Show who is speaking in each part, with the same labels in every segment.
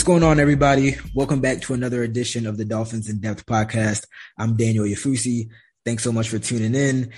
Speaker 1: What's going on, everybody? Welcome back to another edition of the Dolphins in Depth podcast. I'm Daniel Oyefusi. Thanks so much for tuning in.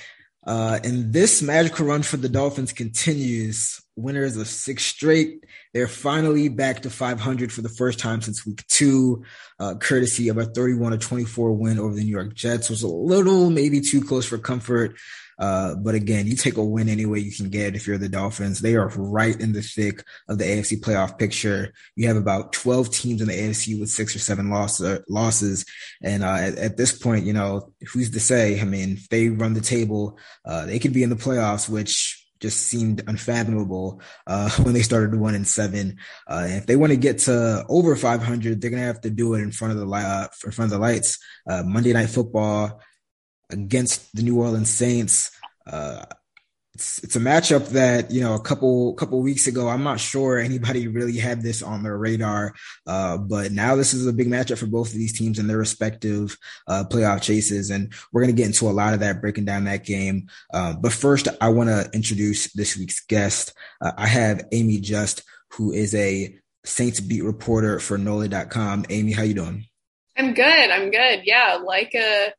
Speaker 1: Uh, and this magical run for the Dolphins continues. Winners of six straight. They're finally back to 500 for the first time since week two, uh, courtesy of a 31 to 24 win over the New York Jets. Was a little maybe too close for comfort. Uh, but again, you take a win any way you can get if you're the Dolphins. They are right in the thick of the AFC playoff picture. You have about 12 teams in the AFC with six or seven loss, uh, losses. And uh, at, at, this point, you know, who's to say? I mean, if they run the table, uh, they could be in the playoffs, which just seemed unfathomable uh, when they started one and seven. Uh, if they want to get to over 500, they're gonna have to do it in front of the uh, in front of the lights. Uh, Monday Night Football against the New Orleans Saints. It's, it's a matchup that you know a couple couple weeks ago I'm not sure anybody really had this on their radar, uh, but now this is a big matchup for both of these teams in their respective uh, playoff chases, and we're gonna get into a lot of that breaking down that game. Uh, but first, I want to introduce this week's guest. Uh, I have Amie Just, who is a Saints beat reporter for NOLA.com. Amie, how you doing?
Speaker 2: I'm good. I'm good. Yeah, like a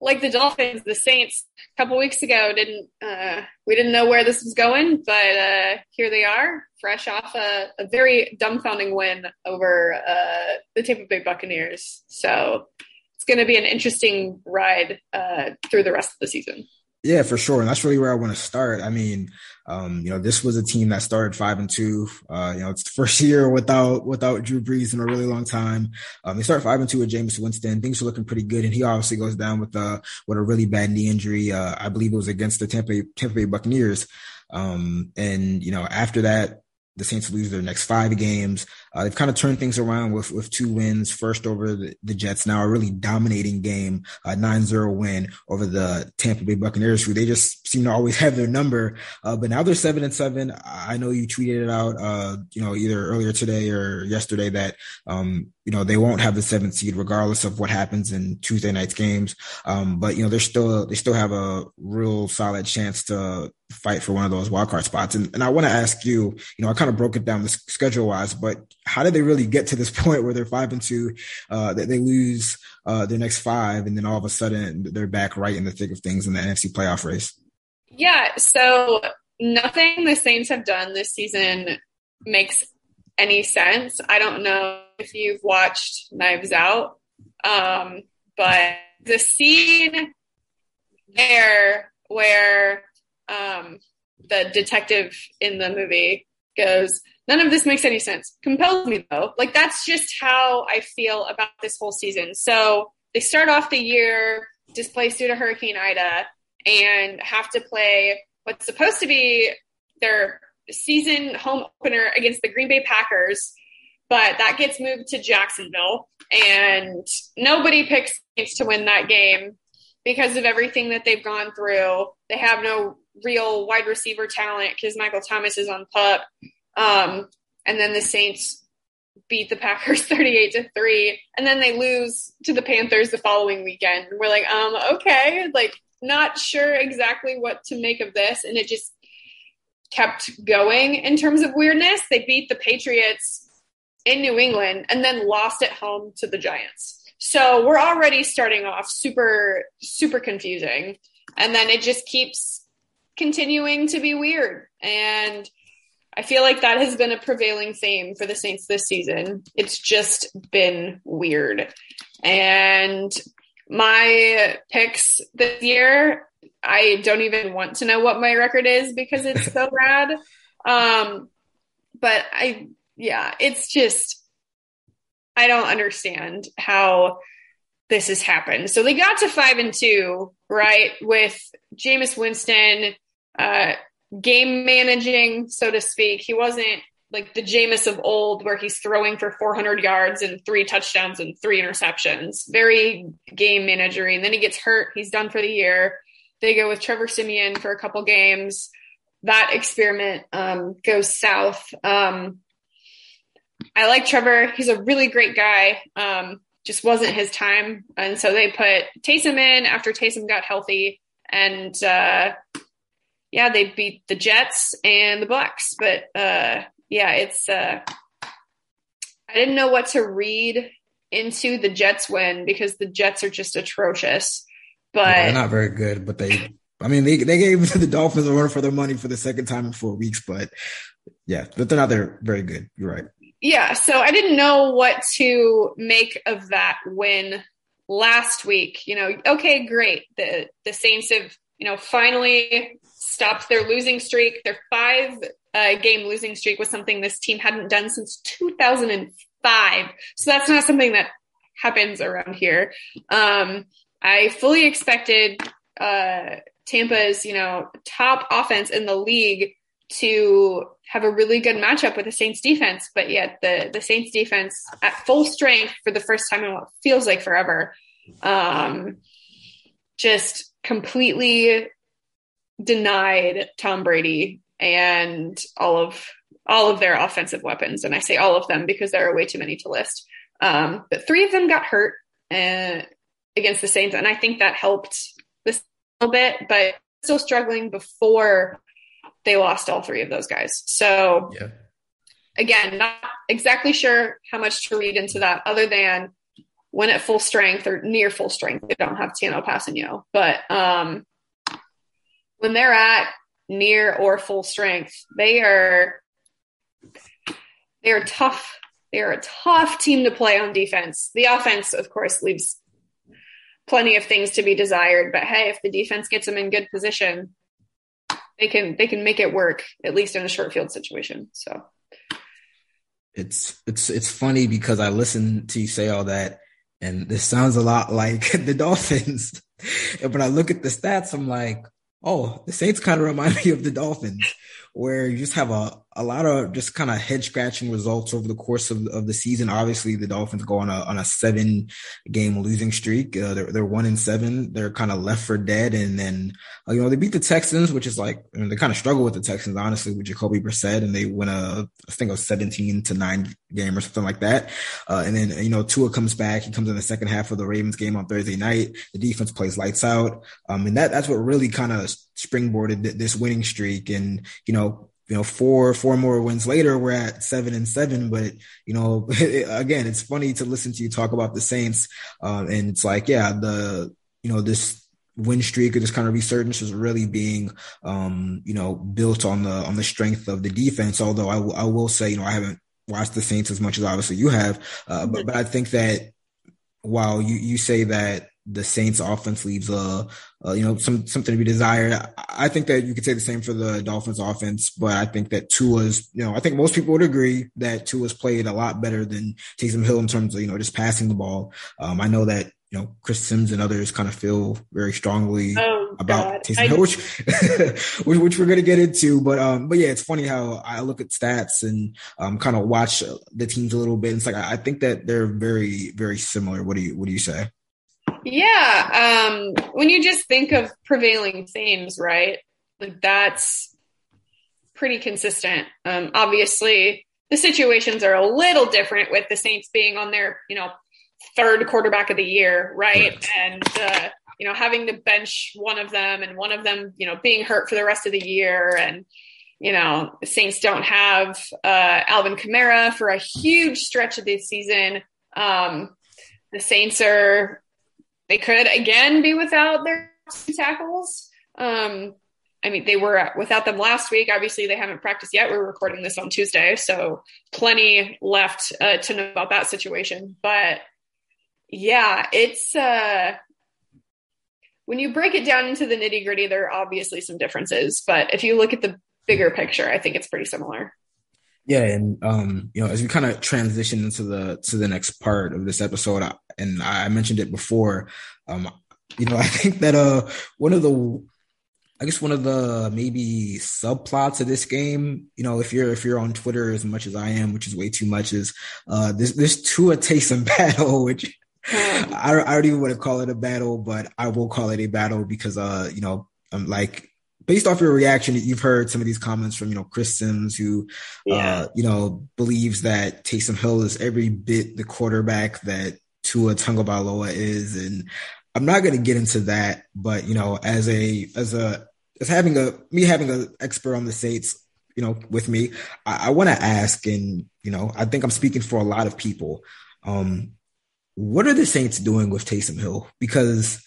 Speaker 2: like the Dolphins, the Saints a couple weeks ago didn't uh, we didn't know where this was going, but uh, here they are, fresh off a, a very dumbfounding win over uh, the Tampa Bay Buccaneers. So it's going to be an interesting ride uh, through the rest of the season.
Speaker 1: Yeah, for sure. And that's really where I want to start. I mean, um, you know, this was a team that started five and two. Uh, you know, it's the first year without without Drew Brees in a really long time. Um, they start five and two with Jameis Winston. Things are looking pretty good, and he obviously goes down with uh with a really bad knee injury. Uh, I believe it was against the Tampa Tampa Bay Buccaneers. Um, and you know, after that, the Saints lose their next five games. Uh, they've kind of turned things around with, with two wins, first over the, the Jets, now a really dominating game, a 9-0 win over the Tampa Bay Buccaneers, who they just seem to always have their number. Uh, but now they're seven and seven. I know you tweeted it out, uh, you know, either earlier today or yesterday that, um, you know, they won't have the seventh seed regardless of what happens in Tuesday night's games. Um, but you know, they're still, they still have a real solid chance to fight for one of those wildcard spots. And, and I want to ask you, you know, I kind of broke it down the schedule wise, but how did they really get to this point where they're five and two, uh, that they lose, uh, their next five and then all of a sudden they're back right in the thick of things in the NFC playoff race?
Speaker 2: Yeah. So nothing the Saints have done this season makes any sense. I don't know if you've watched Knives Out, um, but the scene there where um, the detective in the movie goes, None of this makes any sense. Compels me though. Like that's just how I feel about this whole season. So they start off the year displaced due to Hurricane Ida and have to play what's supposed to be their season home opener against the Green Bay Packers, but that gets moved to Jacksonville, and nobody picks Saints to win that game because of everything that they've gone through. They have no real wide receiver talent because Michael Thomas is on pup. Um, and then the Saints beat the Packers 38 to 3 and then they lose to the Panthers the following weekend. We're like, um okay, like not sure exactly what to make of this and it just kept going in terms of weirdness. They beat the Patriots in New England and then lost at home to the Giants. So we're already starting off super, super confusing. And then it just keeps continuing to be weird. And I feel like that has been a prevailing theme for the Saints this season. It's just been weird. And my picks this year I don't even want to know what my record is because it's so bad. Um, but I, yeah, it's just, I don't understand how this has happened. So they got to five and two, right? With Jameis Winston, uh, game managing, so to speak. He wasn't like the Jameis of old, where he's throwing for 400 yards and three touchdowns and three interceptions. Very game managery. And then he gets hurt. He's done for the year. They go with Trevor Siemian for a couple games. That experiment um, goes south. Um, I like Trevor. He's a really great guy. Um, just wasn't his time. And so they put Taysom in after Taysom got healthy. And uh, yeah, they beat the Jets and the Bucks. But uh, yeah, it's uh, I didn't know what to read into the Jets win because the Jets are just atrocious. But yeah,
Speaker 1: they're not very good. But they, I mean, they they gave the Dolphins a run for their money for the second time in four weeks. But yeah, but they're not there very good. You're right.
Speaker 2: Yeah, so I didn't know what to make of that win last week. You know, okay, great. The the Saints have you know finally stopped their losing streak. Their five uh, game losing streak was something this team hadn't done since 2005. So that's not something that happens around here. Um, I fully expected uh, Tampa's, you know, top offense in the league to have a really good matchup with the Saints defense, but yet the the Saints defense at full strength for the first time in what feels like forever, um, just completely denied Tom Brady and all of all of their offensive weapons. And I say all of them because there are way too many to list. Um, but three of them got hurt uh, against the Saints, and I think that helped this a little bit, but still struggling before they lost all three of those guys. So yeah. again, not exactly sure how much to read into that other than when at full strength or near full strength, they don't have Tanoh Kpassagnon. But um, when they're at near or full strength, they are they are tough. They are a tough team to play on defense. The offense, of course, leaves plenty of things to be desired. But hey, if the defense gets them in good position, they can they can make it work at least in a short field situation. So
Speaker 1: it's it's it's funny because I listen to you say all that, and this sounds a lot like the Dolphins. but I look at the stats, I'm like, oh, the Saints kind of remind me of the Dolphins, where you just have a a lot of just kind of head scratching results over the course of, of the season. Obviously, the Dolphins go on a on a seven game losing streak. Uh, they're they're one in seven. They're kind of left for dead, and then uh, you know they beat the Texans, which is like I mean, they kind of struggle with the Texans honestly with Jacoby Brissett, and they win a I think a seventeen to nine game or something like that. Uh, and then you know Tua comes back. He comes in the second half of the Ravens game on Thursday night. The defense plays lights out, um, and that that's what really kind of springboarded this winning streak. And you know you know, four four more wins later, we're at seven and seven. But you know, again, it's funny to listen to you talk about the Saints, uh, and it's like, yeah, the you know this win streak or this kind of resurgence is really being, um, you know, built on the on the strength of the defense. Although I, w- I will say, you know, I haven't watched the Saints as much as obviously you have, uh, but but I think that while you you say that the Saints offense leaves a, you know some something to be desired. I think that you could say the same for the Dolphins offense, but I think that Tua's you know I think most people would agree that Tua's played a lot better than Taysom Hill in terms of you know just passing the ball. Um, I know that you know Chris Sims and others kind of feel very strongly oh, about God. Taysom Hill, which, which, which we're gonna get into. But um, but yeah, it's funny how I look at stats and um kind of watch the teams a little bit. It's like I, I think that they're very very similar. What do you what do you say?
Speaker 2: Yeah. Um, when you just think of prevailing themes, right? Like that's pretty consistent. Um, obviously, the situations are a little different with the Saints being on their, you know, third quarterback of the year, right? And, uh, you know, having to bench one of them and one of them, you know, being hurt for the rest of the year. And, you know, the Saints don't have uh, Alvin Kamara for a huge stretch of the season. Um, the Saints are they could again be without their tackles. Um, I mean, they were without them last week. Obviously, they haven't practiced yet. We're recording this on Tuesday, so plenty left uh, to know about that situation. But yeah, it's uh, when you break it down into the nitty gritty, there are obviously some differences. But if you look at the bigger picture, I think it's pretty similar.
Speaker 1: Yeah, and um, you know, as we kind of transition into the to the next part of this episode, and I mentioned it before, um, you know, I think that uh, one of the I guess one of the maybe subplots of this game, you know, if you're if you're on Twitter as much as I am, which is way too much, is uh this this Tua Taysom battle, which I, I don't even want to call it a battle, but I will call it a battle because uh, you know, I'm like based off your reaction, you've heard some of these comments from, you know, Chris Sims, who, yeah. uh, you know, believes that Taysom Hill is every bit the quarterback that Tua Tagovailoa is. And I'm not going to get into that, but, you know, as a, as a, as having a, me having an expert on the Saints, you know, with me. I, I want to ask, and you know, I think I'm speaking for a lot of people. Um, what are the Saints doing with Taysom Hill? Because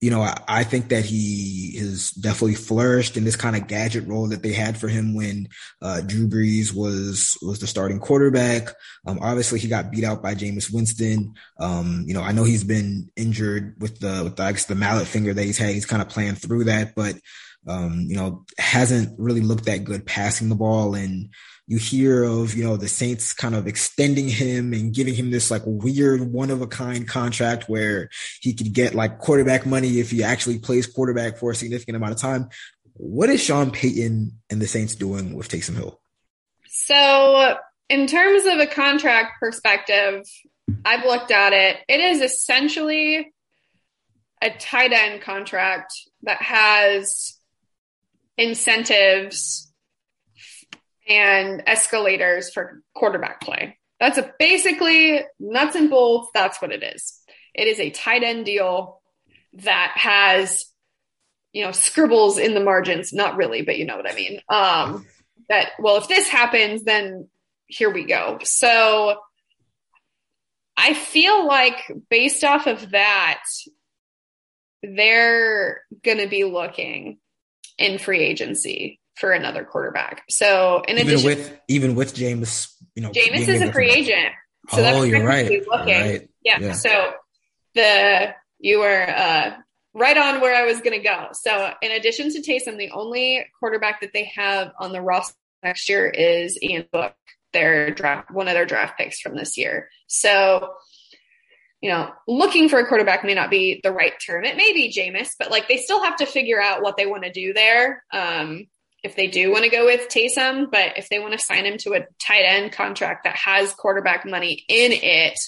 Speaker 1: you know, I, I, think that he has definitely flourished in this kind of gadget role that they had for him when uh, Drew Brees was was the starting quarterback. Um, obviously, he got beat out by Jameis Winston. Um, you know, I know he's been injured with the with the, I guess the mallet finger that he's had. He's kind of playing through that, but um, you know, hasn't really looked that good passing the ball and you hear of, you know, the Saints kind of extending him and giving him this like weird one of a kind contract where he could get like quarterback money if he actually plays quarterback for a significant amount of time. What is Sean Payton and the Saints doing with Taysom Hill?
Speaker 2: So, in terms of a contract perspective, I've looked at it. It is essentially a tight end contract that has incentives and escalators for quarterback play. That's a basically nuts and bolts. That's what it is. It is a tight end deal that has, you know, scribbles in the margins. Not really, but you know what I mean. Um, that, well, if this happens, then here we go. So I feel like based off of that, they're going to be looking in free agency for another quarterback. So in
Speaker 1: even
Speaker 2: addition,
Speaker 1: with even with Jameis, you know,
Speaker 2: Jameis is a free agent.
Speaker 1: So oh, you're right. Looking.
Speaker 2: right. Yeah. yeah. So the you were uh, right on where I was going to go. So in addition to Taysom, the only quarterback that they have on the roster next year is Ian Book, their draft, one of their draft picks from this year. So you know, looking for a quarterback may not be the right term. It may be Jameis, but like they still have to figure out what they want to do there. Um, if they do want to go with Taysom, but if they want to sign him to a tight end contract that has quarterback money in it,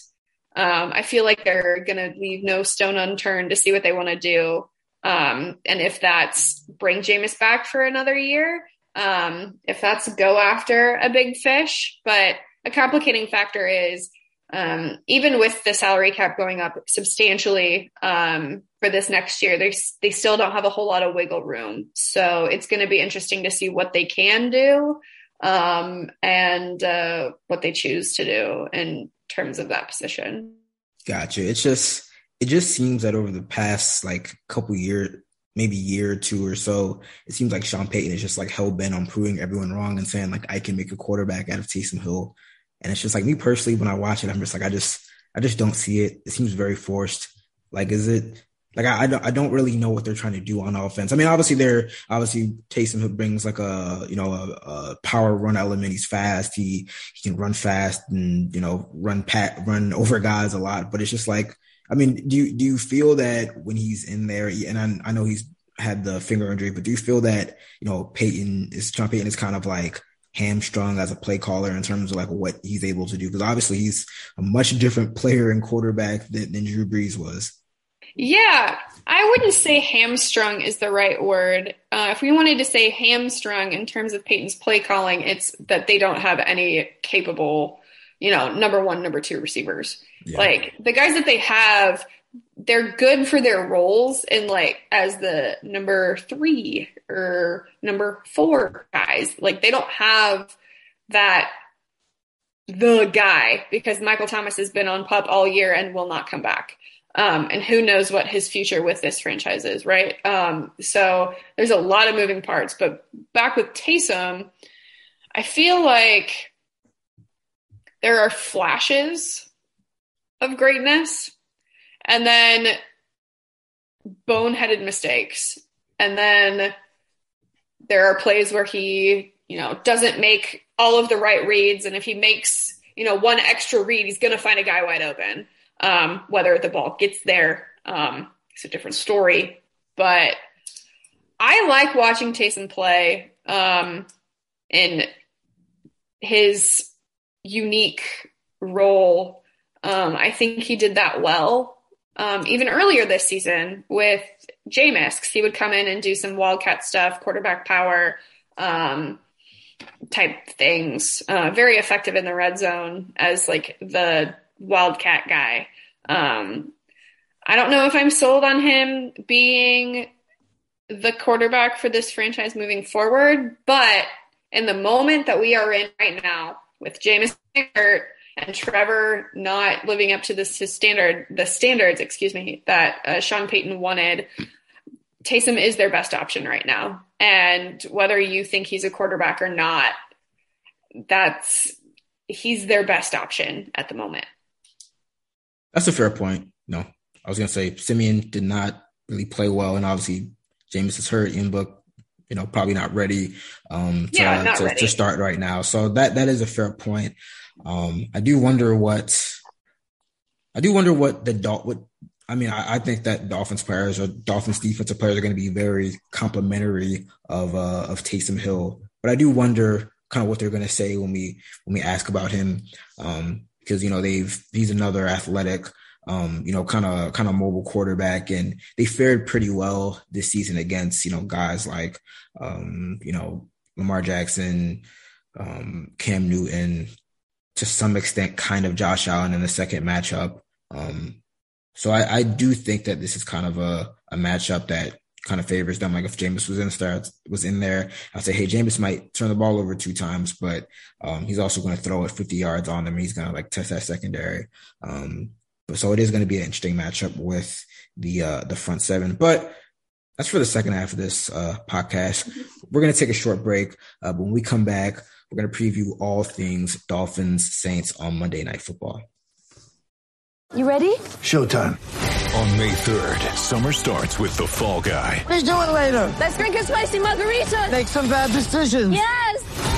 Speaker 2: um, I feel like they're going to leave no stone unturned to see what they want to do. Um, and if that's bring Jameis back for another year, um, if that's go after a big fish, but a complicating factor is um, even with the salary cap going up substantially um, for this next year, they they still don't have a whole lot of wiggle room. So it's going to be interesting to see what they can do um, and uh, what they choose to do in terms of that position.
Speaker 1: Gotcha. It's just it just seems that over the past like couple years, maybe year or two or so, it seems like Sean Payton is just like hell bent on proving everyone wrong and saying like I can make a quarterback out of Taysom Hill and it's just like me personally, when I watch it, I'm just like, I just, I just don't see it. It seems very forced. Like, is it like I, I don't, I don't really know what they're trying to do on offense. I mean, obviously they're obviously Taysom who brings like a you know a, a, power run element. He's fast. He he can run fast and you know run pat run over guys a lot. But it's just like I mean, do you do you feel that when he's in there, and I, I know he's had the finger injury, but do you feel that you know Payton is Sean Payton is kind of like hamstrung as a play caller in terms of like what he's able to do? Because obviously he's a much different player and quarterback than, than Drew Brees was.
Speaker 2: Yeah, I wouldn't say hamstrung is the right word. Uh, if we wanted to say hamstrung in terms of Payton's play calling, it's that they don't have any capable, you know, number one, number two receivers. Yeah. Like the guys that they have they're good for their roles and like as the number three or number four guys. Like they don't have that the guy because Michael Thomas has been on pup all year and will not come back. Um, and who knows what his future with this franchise is, right? Um, so there's a lot of moving parts. But back with Taysom, I feel like there are flashes of greatness and then boneheaded mistakes. And then there are plays where he, you know, doesn't make all of the right reads. And if he makes, you know, one extra read, he's going to find a guy wide open. Um, whether the ball gets there, um, it's a different story. But I like watching Taysom play um, in his unique role. Um, I think he did that well um, even earlier this season with Jameis, he would come in and do some wildcat stuff, quarterback power um, type things. Uh, very effective in the red zone as like the wildcat guy. Um, I don't know if I'm sold on him being the quarterback for this franchise moving forward, but in the moment that we are in right now with Jameis hurt and Trevor not living up to the standard, the standards, excuse me, that uh, Sean Payton wanted, Taysom is their best option right now. And whether you think he's a quarterback or not, that's he's their best option at the moment.
Speaker 1: That's a fair point. No, I was gonna say Siemian did not really play well, and obviously Jameis is hurt. Ian Book, you know, probably not ready um, to,
Speaker 2: yeah, not
Speaker 1: to,
Speaker 2: ready.
Speaker 1: to start right now. So that that is a fair point. Um, I do wonder what I do wonder what the what I mean, I, I, think that Dolphins players or Dolphins defensive players are going to be very complimentary of uh, of Taysom Hill, but I do wonder kind of what they're going to say when we when we ask about him, um, because you know they've he's another athletic, um, you know, kind of kind of mobile quarterback, and they fared pretty well this season against you know guys like um, you know Lamar Jackson, um, Cam Newton, to some extent, kind of Josh Allen in the second matchup. Um, so I, I, do think that this is kind of a, a matchup that kind of favors them. Like if Jameis was in start was in there, I'd say, hey, Jameis might turn the ball over two times, but um, he's also going to throw it 50 yards on them. He's going to like test that secondary. Um, but so it is going to be an interesting matchup with the uh, the front seven. But that's for the second half of this uh, podcast. We're going to take a short break. Uh, but when we come back, we're going to preview all things Dolphins Saints on Monday Night Football.
Speaker 3: You ready?
Speaker 4: Showtime.
Speaker 5: On May 3rd, summer starts with The Fall Guy.
Speaker 4: Let's do it later.
Speaker 3: Let's drink a spicy margarita.
Speaker 4: Make some bad decisions.
Speaker 3: Yes.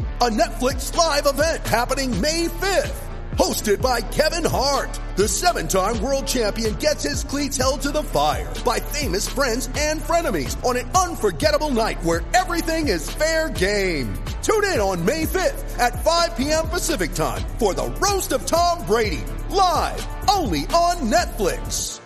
Speaker 6: A Netflix live event happening May 5th. Hosted by Kevin Hart. The seven-time world champion gets his cleats held to the fire by famous friends and frenemies on an unforgettable night where everything is fair game. Tune in on May 5th at 5 p.m. Pacific time for the Roast of Tom Brady. Live only on Netflix.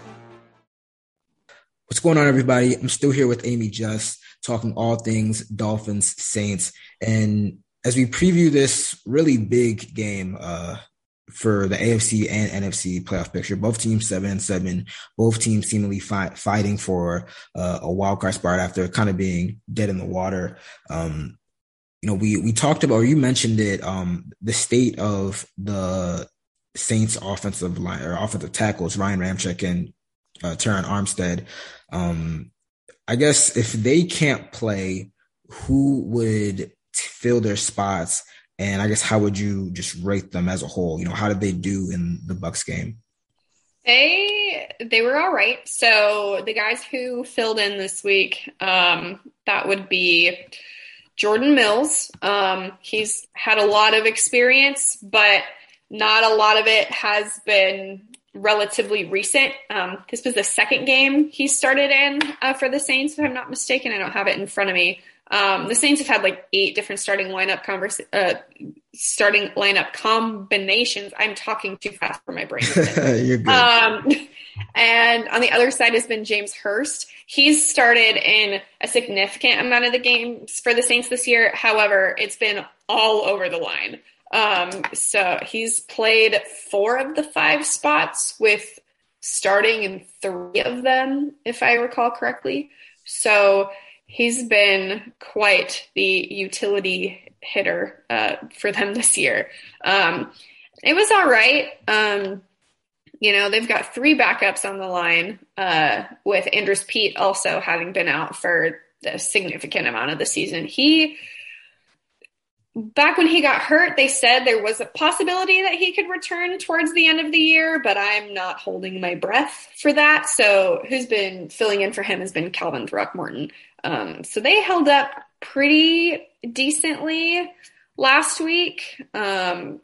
Speaker 1: What's going on, everybody? I'm still here with Amie Just talking all things Dolphins Saints. And as we preview this really big game uh, for the AFC and NFC playoff picture, both teams seven and seven, both teams seemingly fi- fighting for uh, a wild card spot after kind of being dead in the water. Um, you know, we we talked about, or you mentioned it, um, the state of the Saints offensive line or offensive tackles, Ryan Ramczyk and uh, Terron Armstead. Um, I guess if they can't play, who would fill their spots? And I guess how would you just rate them as a whole? You know, how did they do in the Bucks game?
Speaker 2: They they were all right. So the guys who filled in this week, um, that would be Jordan Mills. Um, he's had a lot of experience, but not a lot of it has been relatively recent. Um, this was the second game he started in uh, for the Saints, if I'm not mistaken. I don't have it in front of me. Um, the Saints have had like eight different starting lineup converse, uh, starting lineup combinations. I'm talking too fast for my brain.
Speaker 1: You're good.
Speaker 2: Um, and on the other side has been James Hurst. He's started in a significant amount of the games for the Saints this year. However, it's been all over the line. Um, so he's played four of the five spots with starting in three of them, if I recall correctly. So he's been quite the utility hitter uh, for them this year. Um, it was all right. Um, you know, they've got three backups on the line, uh, with Andrus Peat also having been out for a significant amount of the season. He back when he got hurt, they said there was a possibility that he could return towards the end of the year, but I'm not holding my breath for that. So, who's been filling in for him has been Calvin Throckmorton. Um, so they held up pretty decently last week, um,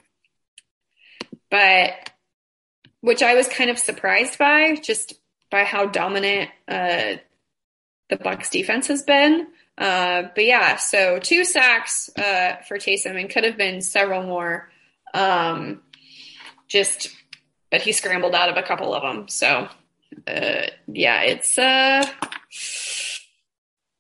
Speaker 2: but which I was kind of surprised by, just by how dominant uh, the Bucks defense has been. Uh, but yeah, so two sacks uh, for Taysom and could have been several more. Um, just, but he scrambled out of a couple of them. So uh, yeah, it's uh,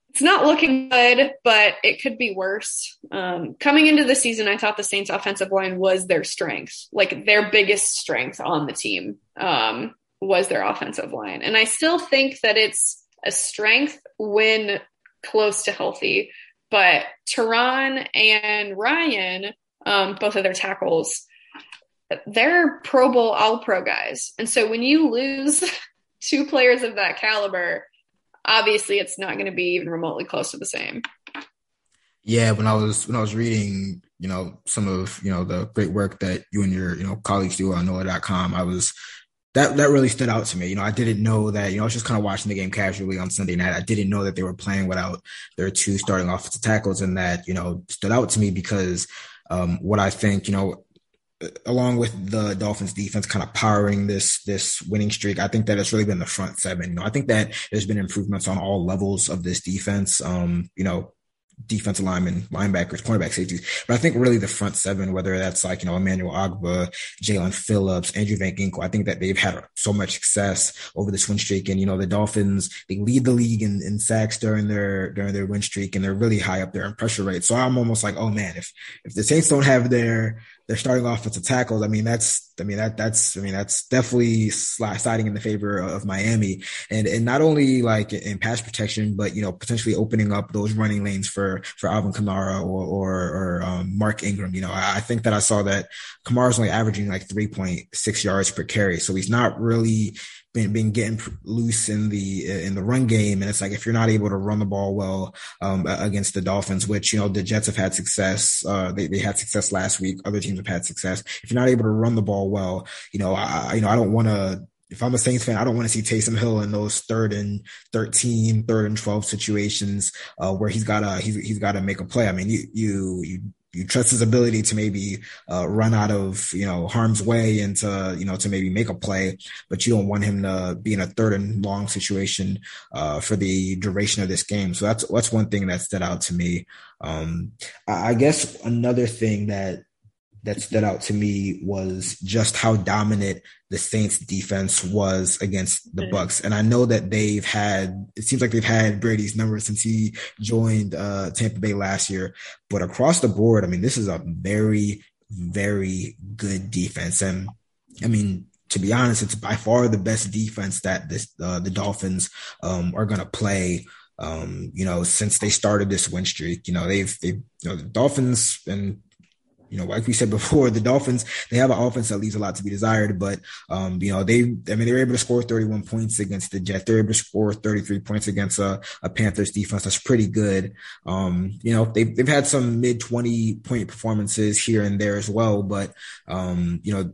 Speaker 2: it's not looking good, but it could be worse. Um, coming into the season, I thought the Saints' offensive line was their strength, like their biggest strength on the team um, was their offensive line, and I still think that it's a strength when close to healthy. But Terron and Ryan, um, both of their tackles, they're Pro Bowl All Pro guys, and so when you lose two players of that caliber, obviously it's not going to be even remotely close to the same.
Speaker 1: Yeah, when I was when I was reading, you know, some of you know the great work that you and your you know colleagues do on NOLA.com, I was that that really stood out to me. You know, I didn't know that. You know, I was just kind of watching the game casually on Sunday night. I didn't know that they were playing without their two starting offensive tackles, and that you know stood out to me because um, what I think you know along with the Dolphins defense kind of powering this this winning streak, I think that it's really been the front seven. You know, I think that there's been improvements on all levels of this defense. Um, you know, defensive linemen, linebackers, cornerback safeties. But I think really the front seven, whether that's like, you know, Emmanuel Ogbah, Jaelan Phillips, Andrew Van Ginkel, I think that they've had so much success over this win streak. And, you know, the Dolphins, they lead the league in, in sacks during their, during their win streak and they're really high up there in pressure rate. So I'm almost like, oh man, if, if the Saints don't have their, their starting offensive tackles, I mean, that's, I mean, that, that's, I mean, that's definitely sliding in the favor of Miami. And, and not only like in pass protection, but, you know, potentially opening up those running lanes for, for Alvin Kamara or, or, or um, Mark Ingram. You know, I, I think that I saw that Kamara's only averaging like 3.6 yards per carry. So he's not really, been been getting loose in the in the run game, and it's like if you're not able to run the ball well um, against the Dolphins, which you know the Jets have had success, uh, they they had success last week. Other teams have had success. If you're not able to run the ball well, you know I you know I don't want to if I'm a Saints fan, I don't want to see Taysom Hill in those third and 13, third and 12 situations, uh, where he's got to, he's, he's got to make a play. I mean, you, you, you you trust his ability to maybe uh, run out of you know harm's way and to you know to maybe make a play, but you don't want him to be in a third and long situation uh, for the duration of this game. So that's that's one thing that stood out to me. Um, I guess another thing that that stood out to me was just how dominant the Saints defense was against the Bucks. And I know that they've had, it seems like they've had Brady's number since he joined uh, Tampa Bay last year. But across the board, I mean, this is a very, very good defense. And I mean, to be honest, it's by far the best defense that this, uh, the Dolphins um, are going to play um, you know, since they started this win streak, you know, they've, they, you know, the Dolphins and you know, like we said before, the Dolphins, they have an offense that leaves a lot to be desired, but, um, you know, they, I mean, they were able to score 31 points against the Jets. They're able to score 33 points against a, a Panthers defense. That's pretty good. Um, you know, they've, they've had some mid 20 point performances here and there as well, but, um, you know,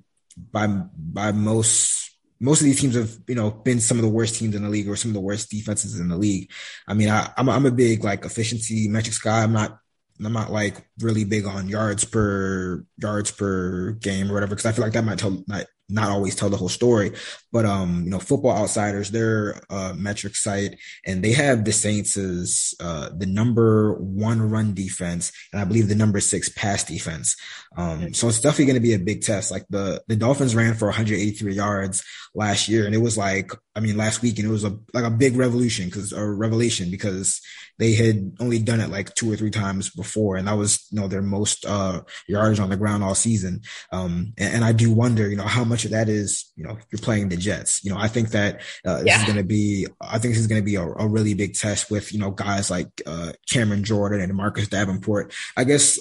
Speaker 1: by, by most, most of these teams have, you know, been some of the worst teams in the league or some of the worst defenses in the league. I mean, I, I'm, I'm a big like efficiency metrics guy. I'm not I'm not like really big on yards per yards per game or whatever because I feel like that might tell might not always tell the whole story. But um, you know, Football Outsiders, their uh, metric site, and they have the Saints as uh, the number one run defense, and I believe the number six pass defense. Um, so it's definitely going to be a big test. Like the the Dolphins ran for 183 yards last year, and it was like, I mean, last week, and it was a like a big revolution because a revelation because they had only done it like two or three times before, and that was you know their most uh yardage on the ground all season. Um, and, and I do wonder, you know, how much of that is you know you're playing the Jets. You know, I think that uh, this yeah. is going to be, I think this is going to be a, a, really big test with you know guys like uh, Cameron Jordan and Marcus Davenport. I guess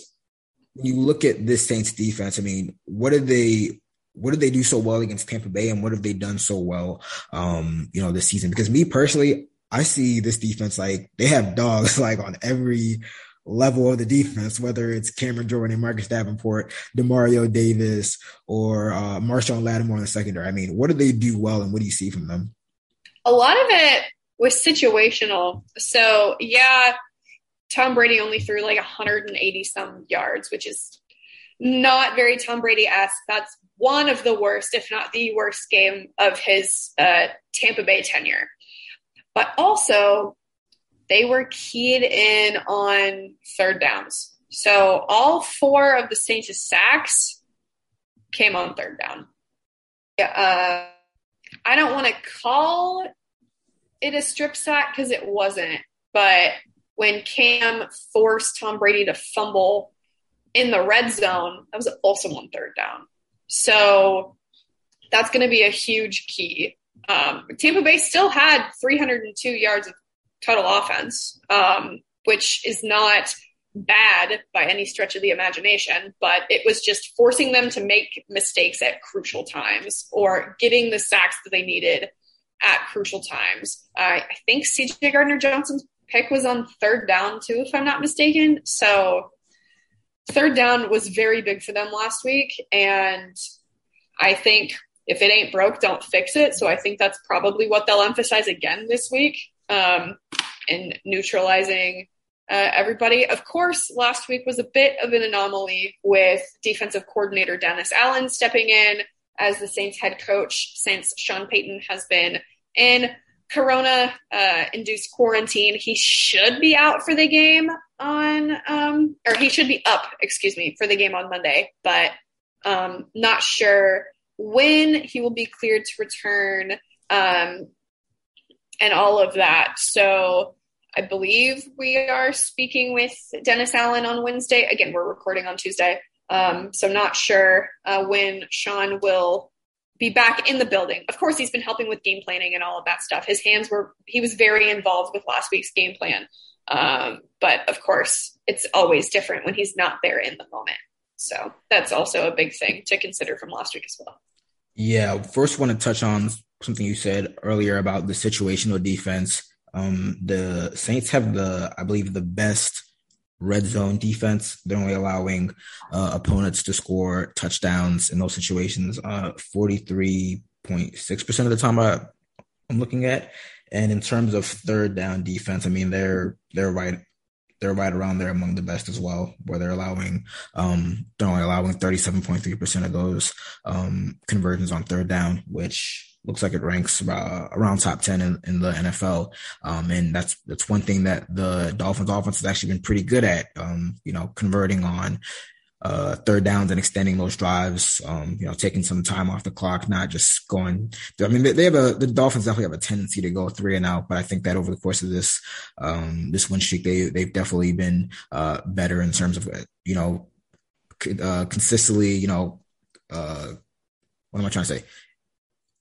Speaker 1: when you look at this Saints defense, I mean, what did they what did they do so well against Tampa Bay and what have they done so well um, you know, this season? Because me personally, I see this defense like they have dogs like on every level of the defense, whether it's Cameron Jordan and Marcus Davenport, Demario Davis, or uh, Marshon Lattimore in the secondary. I mean, what do they do well, and what do you see from them?
Speaker 2: A lot of it was situational. So yeah, Tom Brady only threw like 180 some yards, which is not very Tom Brady esque. That's one of the worst, if not the worst game of his uh, Tampa Bay tenure. But also, they were keyed in on third downs. So all four of the Saints' sacks came on third down. Uh, I don't want to call it a strip sack because it wasn't, but when Cam forced Tom Brady to fumble in the red zone, that was also on third down. So that's going to be a huge key. Um, Tampa Bay still had 302 yards of total offense, um, which is not bad by any stretch of the imagination, but it was just forcing them to make mistakes at crucial times or getting the sacks that they needed at crucial times. I think CJ Gardner Johnson's pick was on third down too, if I'm not mistaken. So third down was very big for them last week. And I think if it ain't broke, don't fix it. So I think that's probably what they'll emphasize again this week um, in neutralizing uh, everybody. Of course, last week was a bit of an anomaly with defensive coordinator Dennis Allen stepping in as the Saints head coach since Sean Payton has been in corona uh, induced quarantine. He should be out for the game on, um, or he should be up, excuse me, for the game on Monday, but um, not sure when he will be cleared to return um, and all of that. So I believe we are speaking with Dennis Allen on Wednesday. Again, we're recording on Tuesday. Um, so not sure uh, when Sean will be back in the building. Of course, he's been helping with game planning and all of that stuff. His hands were, he was very involved with last week's game plan. Um, but of course, it's always different when he's not there in the moment. So that's also a big thing to consider from last week as well.
Speaker 1: Yeah. First, want to touch on something you said earlier about the situational defense. Um, the Saints have the, I believe, the best red zone defense. They're only allowing uh, opponents to score touchdowns in those situations uh, 43.6% of the time I, I'm looking at. And in terms of third down defense, I mean, they're, they're right. They're right around there among the best as well, where they're allowing, um, they're only allowing 37.3% of those, um, conversions on third down, which looks like it ranks uh, around top 10 in, in the NFL. Um, and that's, that's one thing that the Dolphins offense has actually been pretty good at, um, you know, converting on, uh, third downs and extending those drives, um, you know, taking some time off the clock, not just going. I mean, they, have a the Dolphins definitely have a tendency to go three and out, but I think that over the course of this um, this win streak, they they've definitely been uh, better in terms of you know uh, consistently, you know, uh, what am I trying to say?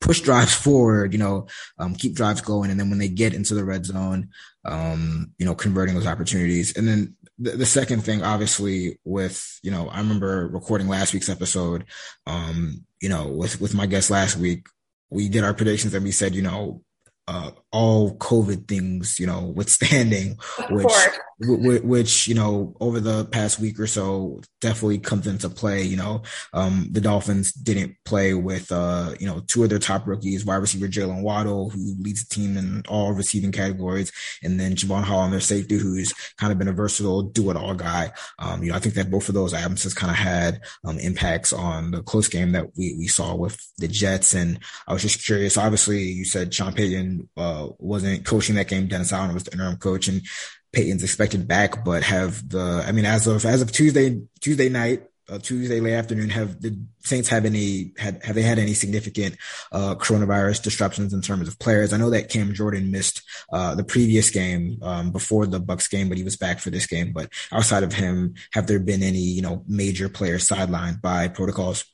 Speaker 1: Push drives forward, you know, um, keep drives going. And then when they get into the red zone, um, you know, converting those opportunities. And then the, the, second thing, obviously, with, you know, I remember recording last week's episode, um, you know, with, with my guest last week, we did our predictions and we said, you know, uh, all COVID things, you know, withstanding, which, which, which, you know, over the past week or so definitely comes into play. You know, um, the Dolphins didn't play with, uh, you know, two of their top rookies, wide receiver Jaylen Waddle, who leads the team in all receiving categories, and then Jevon hall Holland, their safety, who's kind of been a versatile do it all guy. Um, you know, I think that both of those absences kind of had, um, impacts on the close game that we, we saw with the Jets. And I was just curious, obviously you said Sean Payton, uh, wasn't coaching that game. Dennis Allen was the interim coach and Payton's expected back, but have the, I mean, as of, as of Tuesday, Tuesday night, uh, Tuesday late afternoon, have the Saints have any, had, have they had any significant, uh, coronavirus disruptions in terms of players? I know that Cam Jordan missed, uh, the previous game, um, before the Bucks game, but he was back for this game. But outside of him, have there been any, you know, major players sidelined by protocols?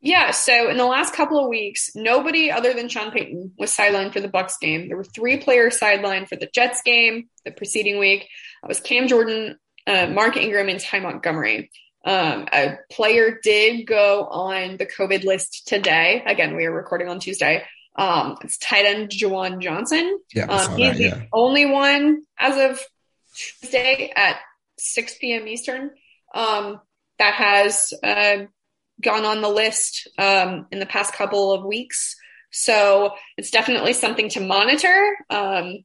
Speaker 2: Yeah, so in the last couple of weeks, nobody other than Sean Payton was sidelined for the Bucks game. There were three players sidelined for the Jets game the preceding week. It was Cam Jordan, uh, Mark Ingram, and Ty Montgomery. Um, a player did go on the COVID list today. Again, we are recording on Tuesday. Um, it's tight end Juwan Johnson.
Speaker 1: Yeah,
Speaker 2: um, he's
Speaker 1: that, yeah.
Speaker 2: the only one as of Tuesday at 6 p.m. Eastern um, that has uh, gone on the list um, in the past couple of weeks. So it's definitely something to monitor. Um,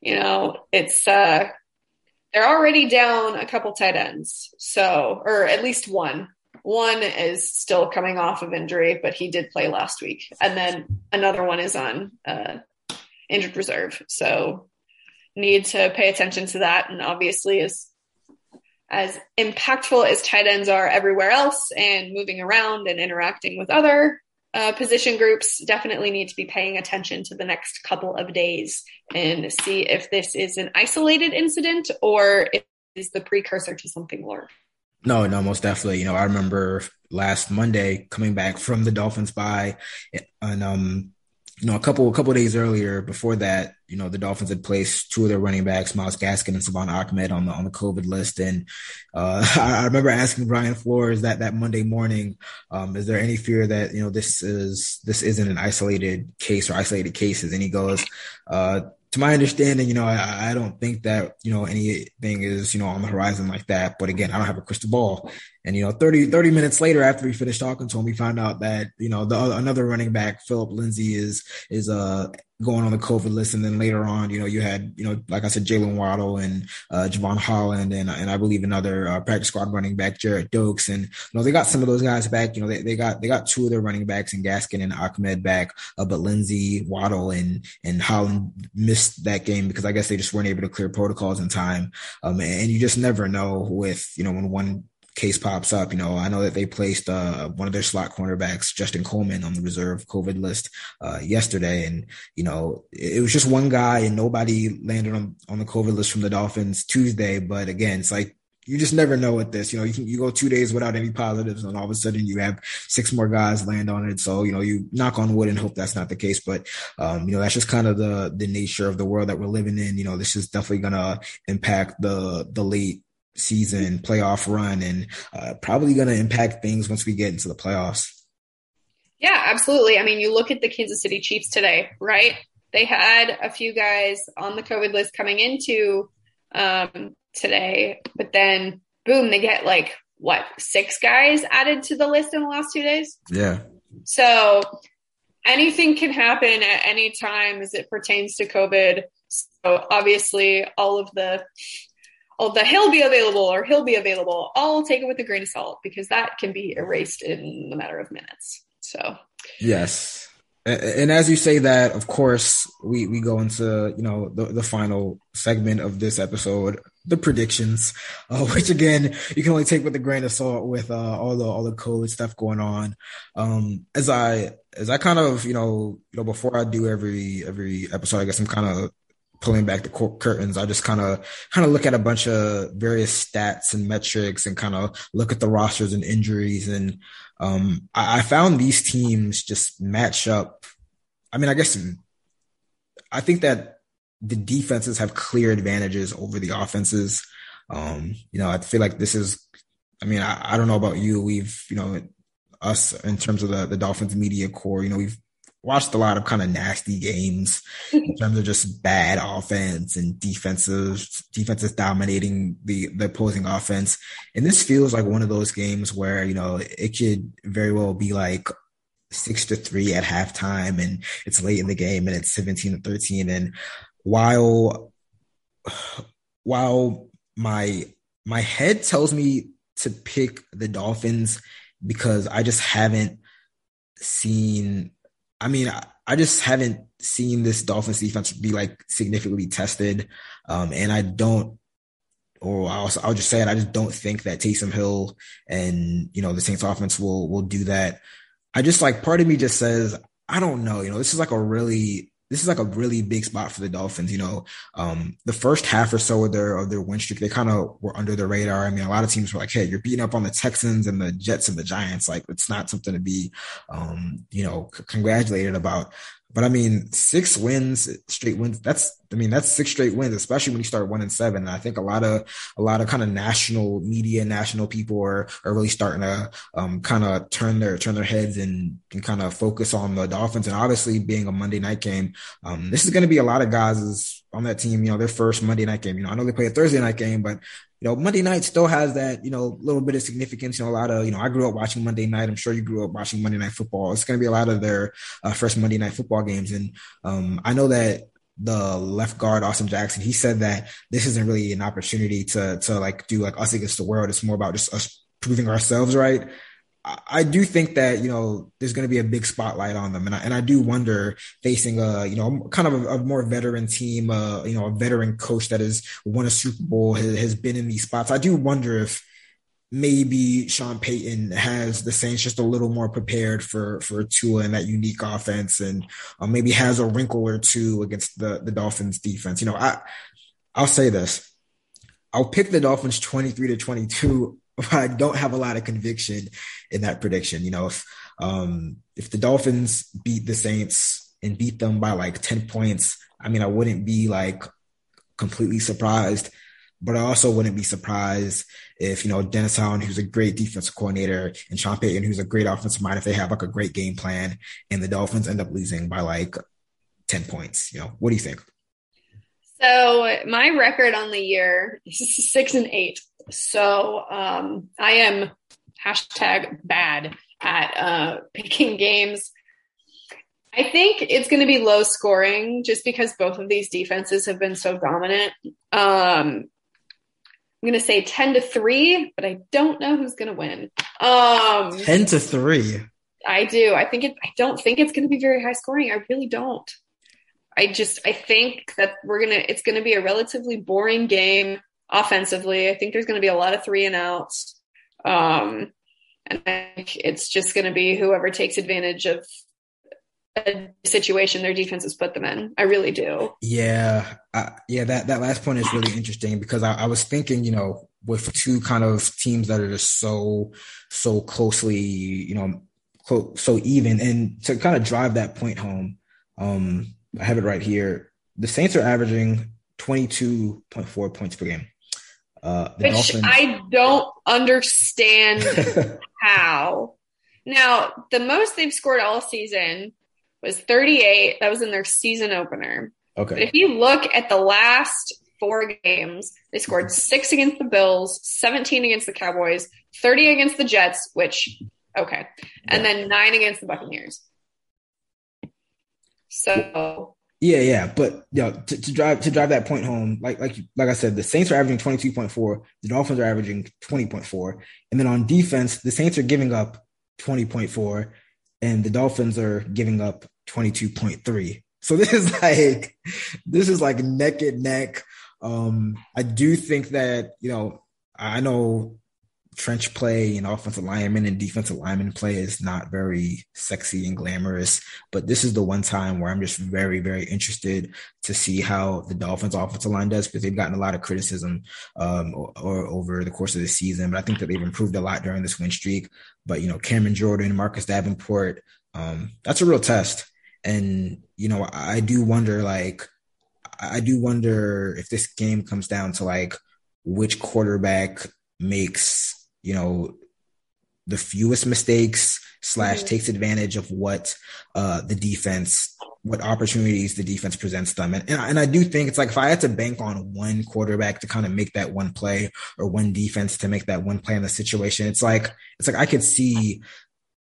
Speaker 2: you know, it's uh, they're already down a couple tight ends, so or at least one. One is still coming off of injury, but he did play last week, and then another one is on uh, injured reserve. So need to pay attention to that. And obviously, as as impactful as tight ends are everywhere else, and moving around and interacting with other uh, position groups, definitely need to be paying attention to the next couple of days and see if this is an isolated incident or if it is the precursor to something more.
Speaker 1: No, no, most definitely. You know, I remember last Monday coming back from the Dolphins by and um you know, a couple a couple days earlier, before that, you know, the Dolphins had placed two of their running backs, Myles Gaskin and Salvon Ahmed, on the on the COVID list. And uh, I, remember asking Brian Flores that that Monday morning, um, is there any fear that you know this is this isn't an isolated case or isolated cases? And he goes, uh, to my understanding, you know, I, I, don't think that, you know, anything is, you know, on the horizon like that. But again, I don't have a crystal ball. And, you know, 30, 30 minutes later after we finished talking to him, we found out that, you know, the another running back, Phillip Lindsay is, is, uh, going on the COVID list. And then later on, you know, you had, you know, like I said, Jaylen Waddle and uh, Jevon Holland and, and I believe another uh, practice squad running back, Gerrid Doaks. And, you know, they got some of those guys back. You know, they, they got, they got two of their running backs and Gaskin and Ahmed back. Uh, but Lindsay, Waddle and, and Holland missed that game because I guess they just weren't able to clear protocols in time. Um, and you just never know with, you know, when one case pops up. You know, I know that they placed uh, one of their slot cornerbacks, Justin Coleman, on the reserve COVID list uh, yesterday, and you know, it, was just one guy, and nobody landed on on the COVID list from the Dolphins Tuesday. But again, it's like you just never know with this. You know, you can, you go two days without any positives, and all of a sudden you have six more guys land on it. So you know, you knock on wood and hope that's not the case. But um, you know, that's just kind of the the nature of the world that we're living in. You know, this is definitely gonna impact the the late season playoff run and uh, probably going to impact things once we get into the playoffs.
Speaker 2: Yeah, absolutely. I mean, you look at the Kansas City Chiefs today, right? They had a few guys on the COVID list coming into um, today, but then boom, they get like what six guys added to the list in the last two days.
Speaker 1: Yeah.
Speaker 2: So anything can happen at any time as it pertains to COVID. So obviously, all of the oh, the he'll be available or he'll be available, I'll take it with a grain of salt because that can be erased in a matter of minutes. So,
Speaker 1: yes. And as you say that, of course, we, we go into, you know, the, the final segment of this episode, the predictions, uh, which again, you can only take with a grain of salt with, uh, all the, all the code stuff going on. Um, as I, as I kind of, you know, you know, before I do every, every episode, I guess I'm kind of pulling back the curtains, I just kind of kind of look at a bunch of various stats and metrics and kind of look at the rosters and injuries. And um, I, I, found these teams just match up. I mean, I guess I think that the defenses have clear advantages over the offenses. Um, you know, I feel like this is. I mean, I, I don't know about you. We've you know us in terms of the the Dolphins media corps. You know, we've watched a lot of kind of nasty games in terms of just bad offense and defensive defenses dominating the the opposing offense. And this feels like one of those games where, you know, it could very well be like six to three at halftime and it's late in the game and it's 17 to 13. And while while my my head tells me to pick the Dolphins because I just haven't seen I mean, I, I just haven't seen this Dolphins defense be like significantly tested. Um, and I don't, or I'll, I'll just say it, I just don't think that Taysom Hill and, you know, the Saints offense will, will do that. I just like, part of me just says, I don't know, you know, this is like a really this is like a really big spot for the Dolphins. You know, um, the first half or so of their of their win streak, they kind of were under the radar. I mean, a lot of teams were like, "Hey, you're beating up on the Texans and the Jets and the Giants. Like, it's not something to be, um, you know, congratulated about." But I mean, six wins, straight wins. That's, I mean, that's six straight wins, especially when you start one and seven. And I think a lot of, a lot of kind of national media, national people are, are really starting to, um, kind of turn their, turn their heads and, and kind of focus on the Dolphins. And obviously being a Monday night game, um, this is going to be a lot of guys on that team, you know, their first Monday night game. You know, I know they play a Thursday night game, but you know, Monday night still has that, you know, little bit of significance. You know, a lot of, you know, I grew up watching Monday night. I'm sure you grew up watching Monday night football. It's going to be a lot of their uh, first Monday night football games. And um, I know that the left guard Austin Jackson, he said that this isn't really an opportunity to to like do like us against the world. It's more about just us proving ourselves right. I do think that you know there's going to be a big spotlight on them, and I, and I do wonder facing a you know kind of a, a more veteran team, uh, you know, a veteran coach that has won a Super Bowl, has, has been in these spots. I do wonder if maybe Sean Payton has the Saints just a little more prepared for for Tua and that unique offense, and uh, maybe has a wrinkle or two against the the Dolphins defense. You know, I I'll say this. I'll pick the Dolphins 23 to 22 I don't have a lot of conviction in that prediction. You know, if um, if the Dolphins beat the Saints and beat them by like 10 points, I mean, I wouldn't be like completely surprised, but I also wouldn't be surprised if, you know, Dennis Allen, who's a great defensive coordinator, and Sean Payton, who's a great offensive mind, if they have like a great game plan and the Dolphins end up losing by like 10 points. You know, what do you think?
Speaker 2: So my record on the year is six and eight. So um, I am hashtag bad at uh, picking games. I think it's going to be low scoring just because both of these defenses have been so dominant. Um, I'm going to say 10 to 3, but I don't know who's going to win. Um,
Speaker 1: 10 to 3.
Speaker 2: I do. I think it I don't think it's going to be very high scoring. I really don't. I just I think that we're going to it's going to be a relatively boring game offensively. I think there's going to be a lot of three and outs. Um, and it's just going to be whoever takes advantage of a situation their defense has put them in. I really do.
Speaker 1: Yeah. Yeah. That, that last point is really interesting because I, I was thinking, you know, with two kind of teams that are just so, so closely, you know, so even and to kind of drive that point home, um, I have it right here. The Saints are averaging 22.4 points per game.
Speaker 2: Uh, Which Dolphins... I don't understand how. Now, the most they've scored all season was 38. That was in their season opener.
Speaker 1: Okay.
Speaker 2: But if you look at the last four games, they scored six against the Bills, 17 against the Cowboys, 30 against the Jets, which, okay, and yeah. then nine against the Buccaneers. So
Speaker 1: yeah, yeah, but you know, to, to, drive to drive that point home, like like like I said, the Saints are averaging twenty two point four, the Dolphins are averaging twenty point four, and then on defense, the Saints are giving up twenty point four, and the Dolphins are giving up twenty two point three. So this is like this is like neck and neck. Um, I do think that you know I know trench play and offensive lineman and defensive lineman play is not very sexy and glamorous. But this is the one time where I'm just very, very interested to see how the Dolphins offensive line does because they've gotten a lot of criticism um, or, or, over the course of the season. But I think that they've improved a lot during this win streak. But you know, Cameron Jordan, Marcus Davenport, um, that's a real test. And you know, I do wonder, like, I do wonder if this game comes down to like which quarterback makes you know, the fewest mistakes slash mm-hmm. takes advantage of what uh, the defense what opportunities the defense presents them and, and, and i do think it's like if i had to bank on one quarterback to kind of make that one play or one defense to make that one play in the situation it's like it's like i could see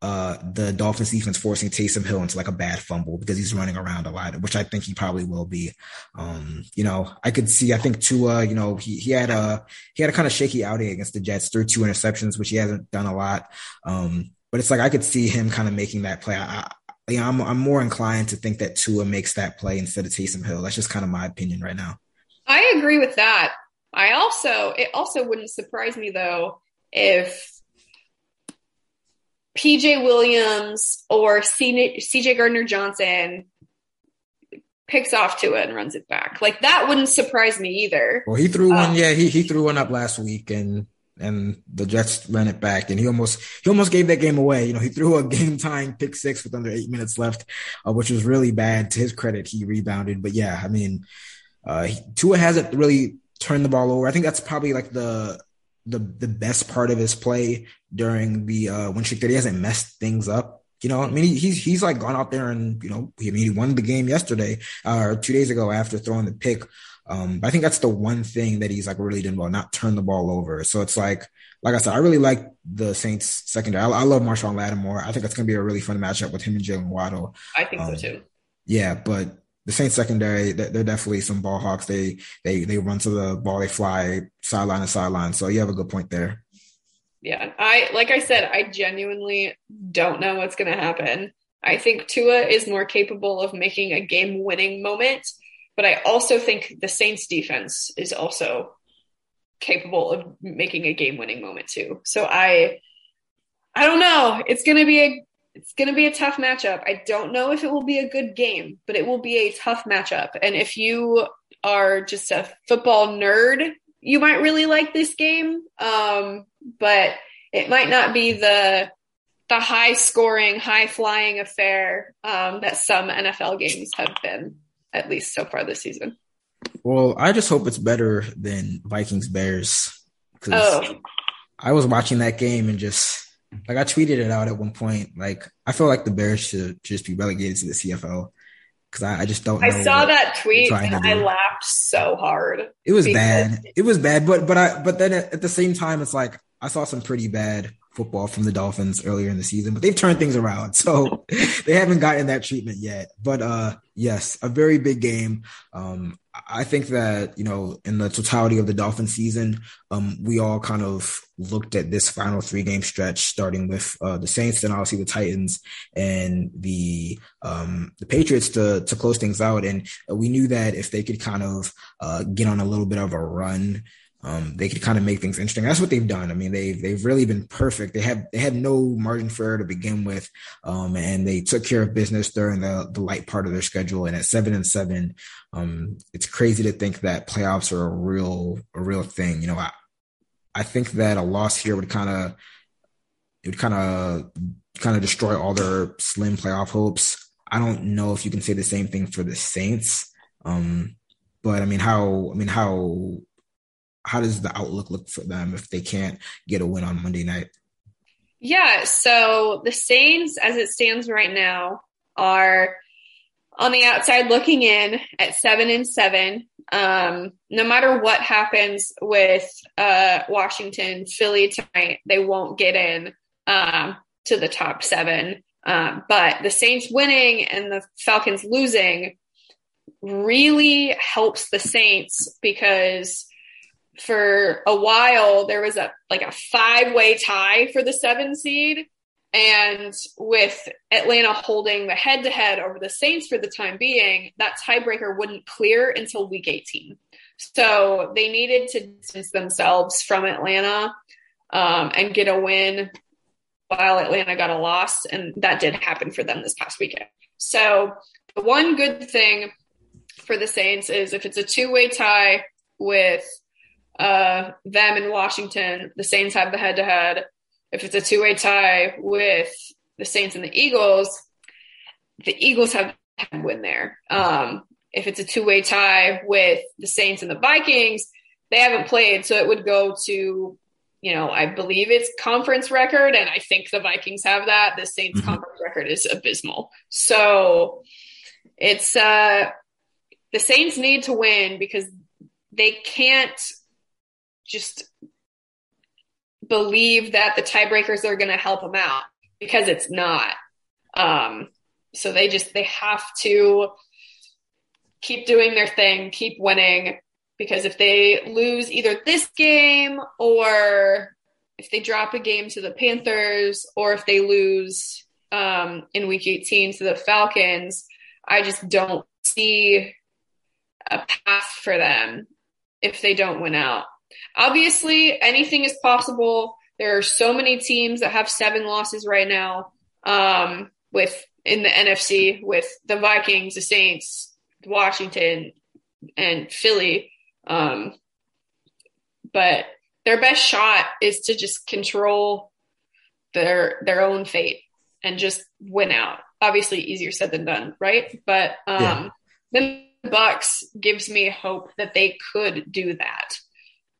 Speaker 1: uh, the Dolphins defense forcing Taysom Hill into like a bad fumble because he's running around a lot, which I think he probably will be. Um, you know, I could see, I think Tua, you know, he, he had a, he had a kind of shaky outing against the Jets threw two interceptions, which he hasn't done a lot. Um, but it's like, I could see him kind of making that play. I, you know, I'm, I'm more inclined to think that Tua makes that play instead of Taysom Hill. That's just kind of my opinion right now.
Speaker 2: I agree with that. I also, it also wouldn't surprise me though if PJ Williams or CJ Gardner Johnson picks off Tua and runs it back. Like that wouldn't surprise me either.
Speaker 1: Well, he threw one. Um, yeah, he he threw one up last week, and and the Jets ran it back, and he almost he almost gave that game away. You know, he threw a game tying pick six with under eight minutes left, uh, which was really bad. To his credit, he rebounded. But yeah, I mean, uh, he, Tua hasn't really turned the ball over. I think that's probably like the the the best part of his play during the uh that he hasn't messed things up. You know, I mean, he, he's he's like gone out there and you know, I mean, he won the game yesterday uh, or two days ago after throwing the pick. Um, I think that's the one thing that he's like really doing well, not turn the ball over. So it's like, like I said, I really like the Saints secondary. I, I love Marshon Lattimore. I think it's going to be a really fun matchup with him and Jaylen Waddle.
Speaker 2: I think um, so too.
Speaker 1: Yeah, but the Saints secondary, they're definitely some ball hawks. They they they run to the ball, they fly sideline to sideline. So you have a good point there.
Speaker 2: Yeah, I like I said, I genuinely don't know what's going to happen. I think Tua is more capable of making a game winning moment, but I also think the Saints defense is also capable of making a game winning moment too. So I I don't know. It's going to be a it's going to be a tough matchup. I don't know if it will be a good game, but it will be a tough matchup. And if you are just a football nerd, you might really like this game. Um, but it might not be the the high scoring, high flying affair um, that some NFL games have been, at least so far this season.
Speaker 1: Well, I just hope it's better than Vikings Bears because
Speaker 2: Oh,
Speaker 1: I was watching that game and just like I tweeted it out at one point. Like I feel like the Bears should just be relegated to the CFL because I, I just don't.
Speaker 2: I saw that tweet and I laughed so hard.
Speaker 1: It was bad. It was bad, but but I but then at, at the same time, it's like I saw some pretty bad football from the Dolphins earlier in the season, but they've turned things around, so they haven't gotten that treatment yet. But uh, yes, a very big game. Um, I think that you know, in the totality of the Dolphin season, um, we all kind of looked at this final three game stretch, starting with uh, the Saints, then obviously the Titans and the um, the Patriots to to close things out, and we knew that if they could kind of uh, get on a little bit of a run. Um, they could kind of make things interesting. That's what they've done. I mean, they've they've really been perfect. They have they had no margin for error to begin with, um, and they took care of business during the the light part of their schedule. And at seven and seven, um, it's crazy to think that playoffs are a real a real thing. You know, I I think that a loss here would kind of it would kind of kind of destroy all their slim playoff hopes. I don't know if you can say the same thing for the Saints. Um, but I mean, how I mean how how does the outlook look for them if they can't get a win on Monday night?
Speaker 2: Yeah, so the Saints, as it stands right now, are on the outside looking in at seven and seven. Um, no matter what happens with uh, Washington, Philly tonight, they won't get in um, to the top seven. Um, but the Saints winning and the Falcons losing really helps the Saints because for a while there was a like a five way tie for the seven seed. And with atlanta holding the head to head over the saints for the time being that tiebreaker wouldn't clear until week 18 so they needed to distance themselves from atlanta um, and get a win while atlanta got a loss. And that did happen for them this past weekend. So the one good thing for the saints is if it's a two-way tie with uh, them in Washington. The Saints have the head to head. If it's a two way tie with the Saints and the Eagles, the Eagles have a win there. Um, if it's a two way tie with the Saints and the Vikings, they haven't played, so it would go to, you know, I believe it's conference record, and I think the Vikings have that. The Saints
Speaker 1: Mhm.
Speaker 2: conference record is abysmal. So it's uh the Saints need to win because they can't just believe that the tiebreakers are going to help them out because it's not. Um, so they just they have to keep doing their thing, keep winning because if they lose either this game or if they drop a game to the Panthers or if they lose um, in week 18 to the Falcons, I just don't see a path for them if they don't win out. Obviously, anything is possible. There are so many teams that have seven losses right now. Um, with in the NFC with the Vikings, the Saints, Washington, and Philly. Um, but their best shot is to just control their their own fate and just win out. Obviously, easier said than done, right? But um,
Speaker 1: Yeah.
Speaker 2: the Bucs gives me hope that they could do that.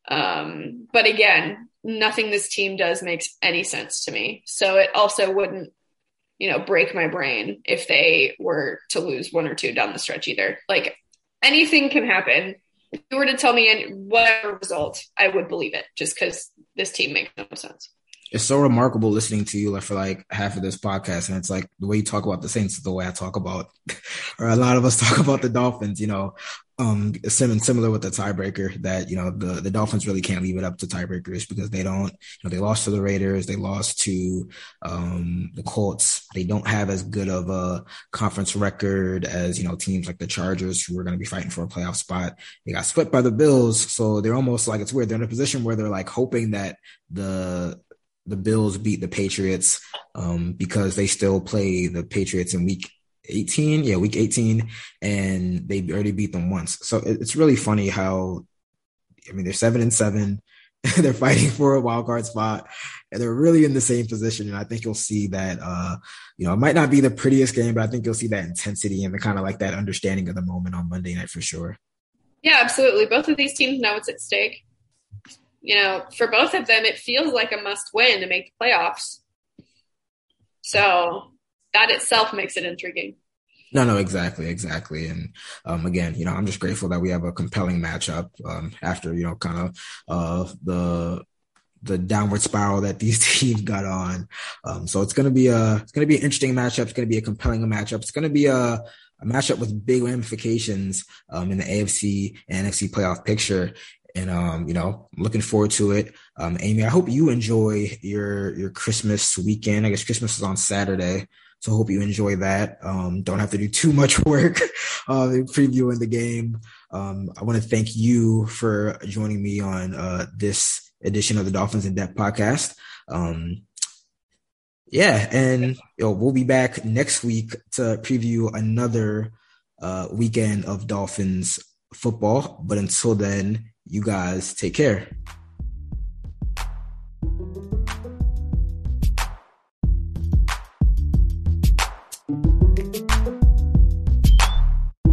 Speaker 2: Um, but again, nothing this team does makes any sense to me. So it also wouldn't, you know, break my brain if they were to lose one or two down the stretch either. Like anything can happen. If you were to tell me any, whatever result, I would believe it just because this team makes no sense.
Speaker 1: It's so remarkable listening to you for like half of this podcast, and it's like the way you talk about the Saints is the way I talk about, or a lot of us talk about the Dolphins. You know, um similar with the tiebreaker that you know the the Dolphins really can't leave it up to tiebreakers because they don't you know they lost to the Raiders they lost to um the Colts. They don't have as good of a conference record as you know teams like the Chargers who are going to be fighting for a playoff spot. They got split by the Bills so they're almost like it's weird they're in a position where they're like hoping that the the Bills beat the Patriots um because they still play the Patriots in week 18 yeah week 18 and they already beat them once. So it's really funny how i mean they're seven and seven they're fighting for a wild card spot and they're really in the same position and i think you'll see that uh you know it might not be the prettiest game but i think you'll see that intensity and the kind of like that understanding of the moment on monday night for sure.
Speaker 2: Yeah absolutely. Both of these teams know what's at stake. You know for both of them it feels like a must win to make the playoffs. So that itself makes it intriguing.
Speaker 1: No, no, exactly, exactly. And um, again, you know, I'm just grateful that we have a compelling matchup um, after you know, kind of uh, the the downward spiral that these teams got on. Um, so it's gonna be a it's gonna be an interesting matchup. It's gonna be a compelling matchup. It's gonna be a a matchup with big ramifications um, in the AFC and NFC playoff picture. And um, you know, looking forward to it. Um, Amie, I hope you enjoy your your Christmas weekend. I guess Christmas is on Saturday. So hope you enjoy that. Um, don't have to do too much work uh, previewing the game. Um, I want to thank you for joining me on uh, this edition of the Dolphins in Depth podcast. Um, yeah, and you know, we'll be back next week to preview another uh, weekend of Dolphins football. But until then, you guys take care.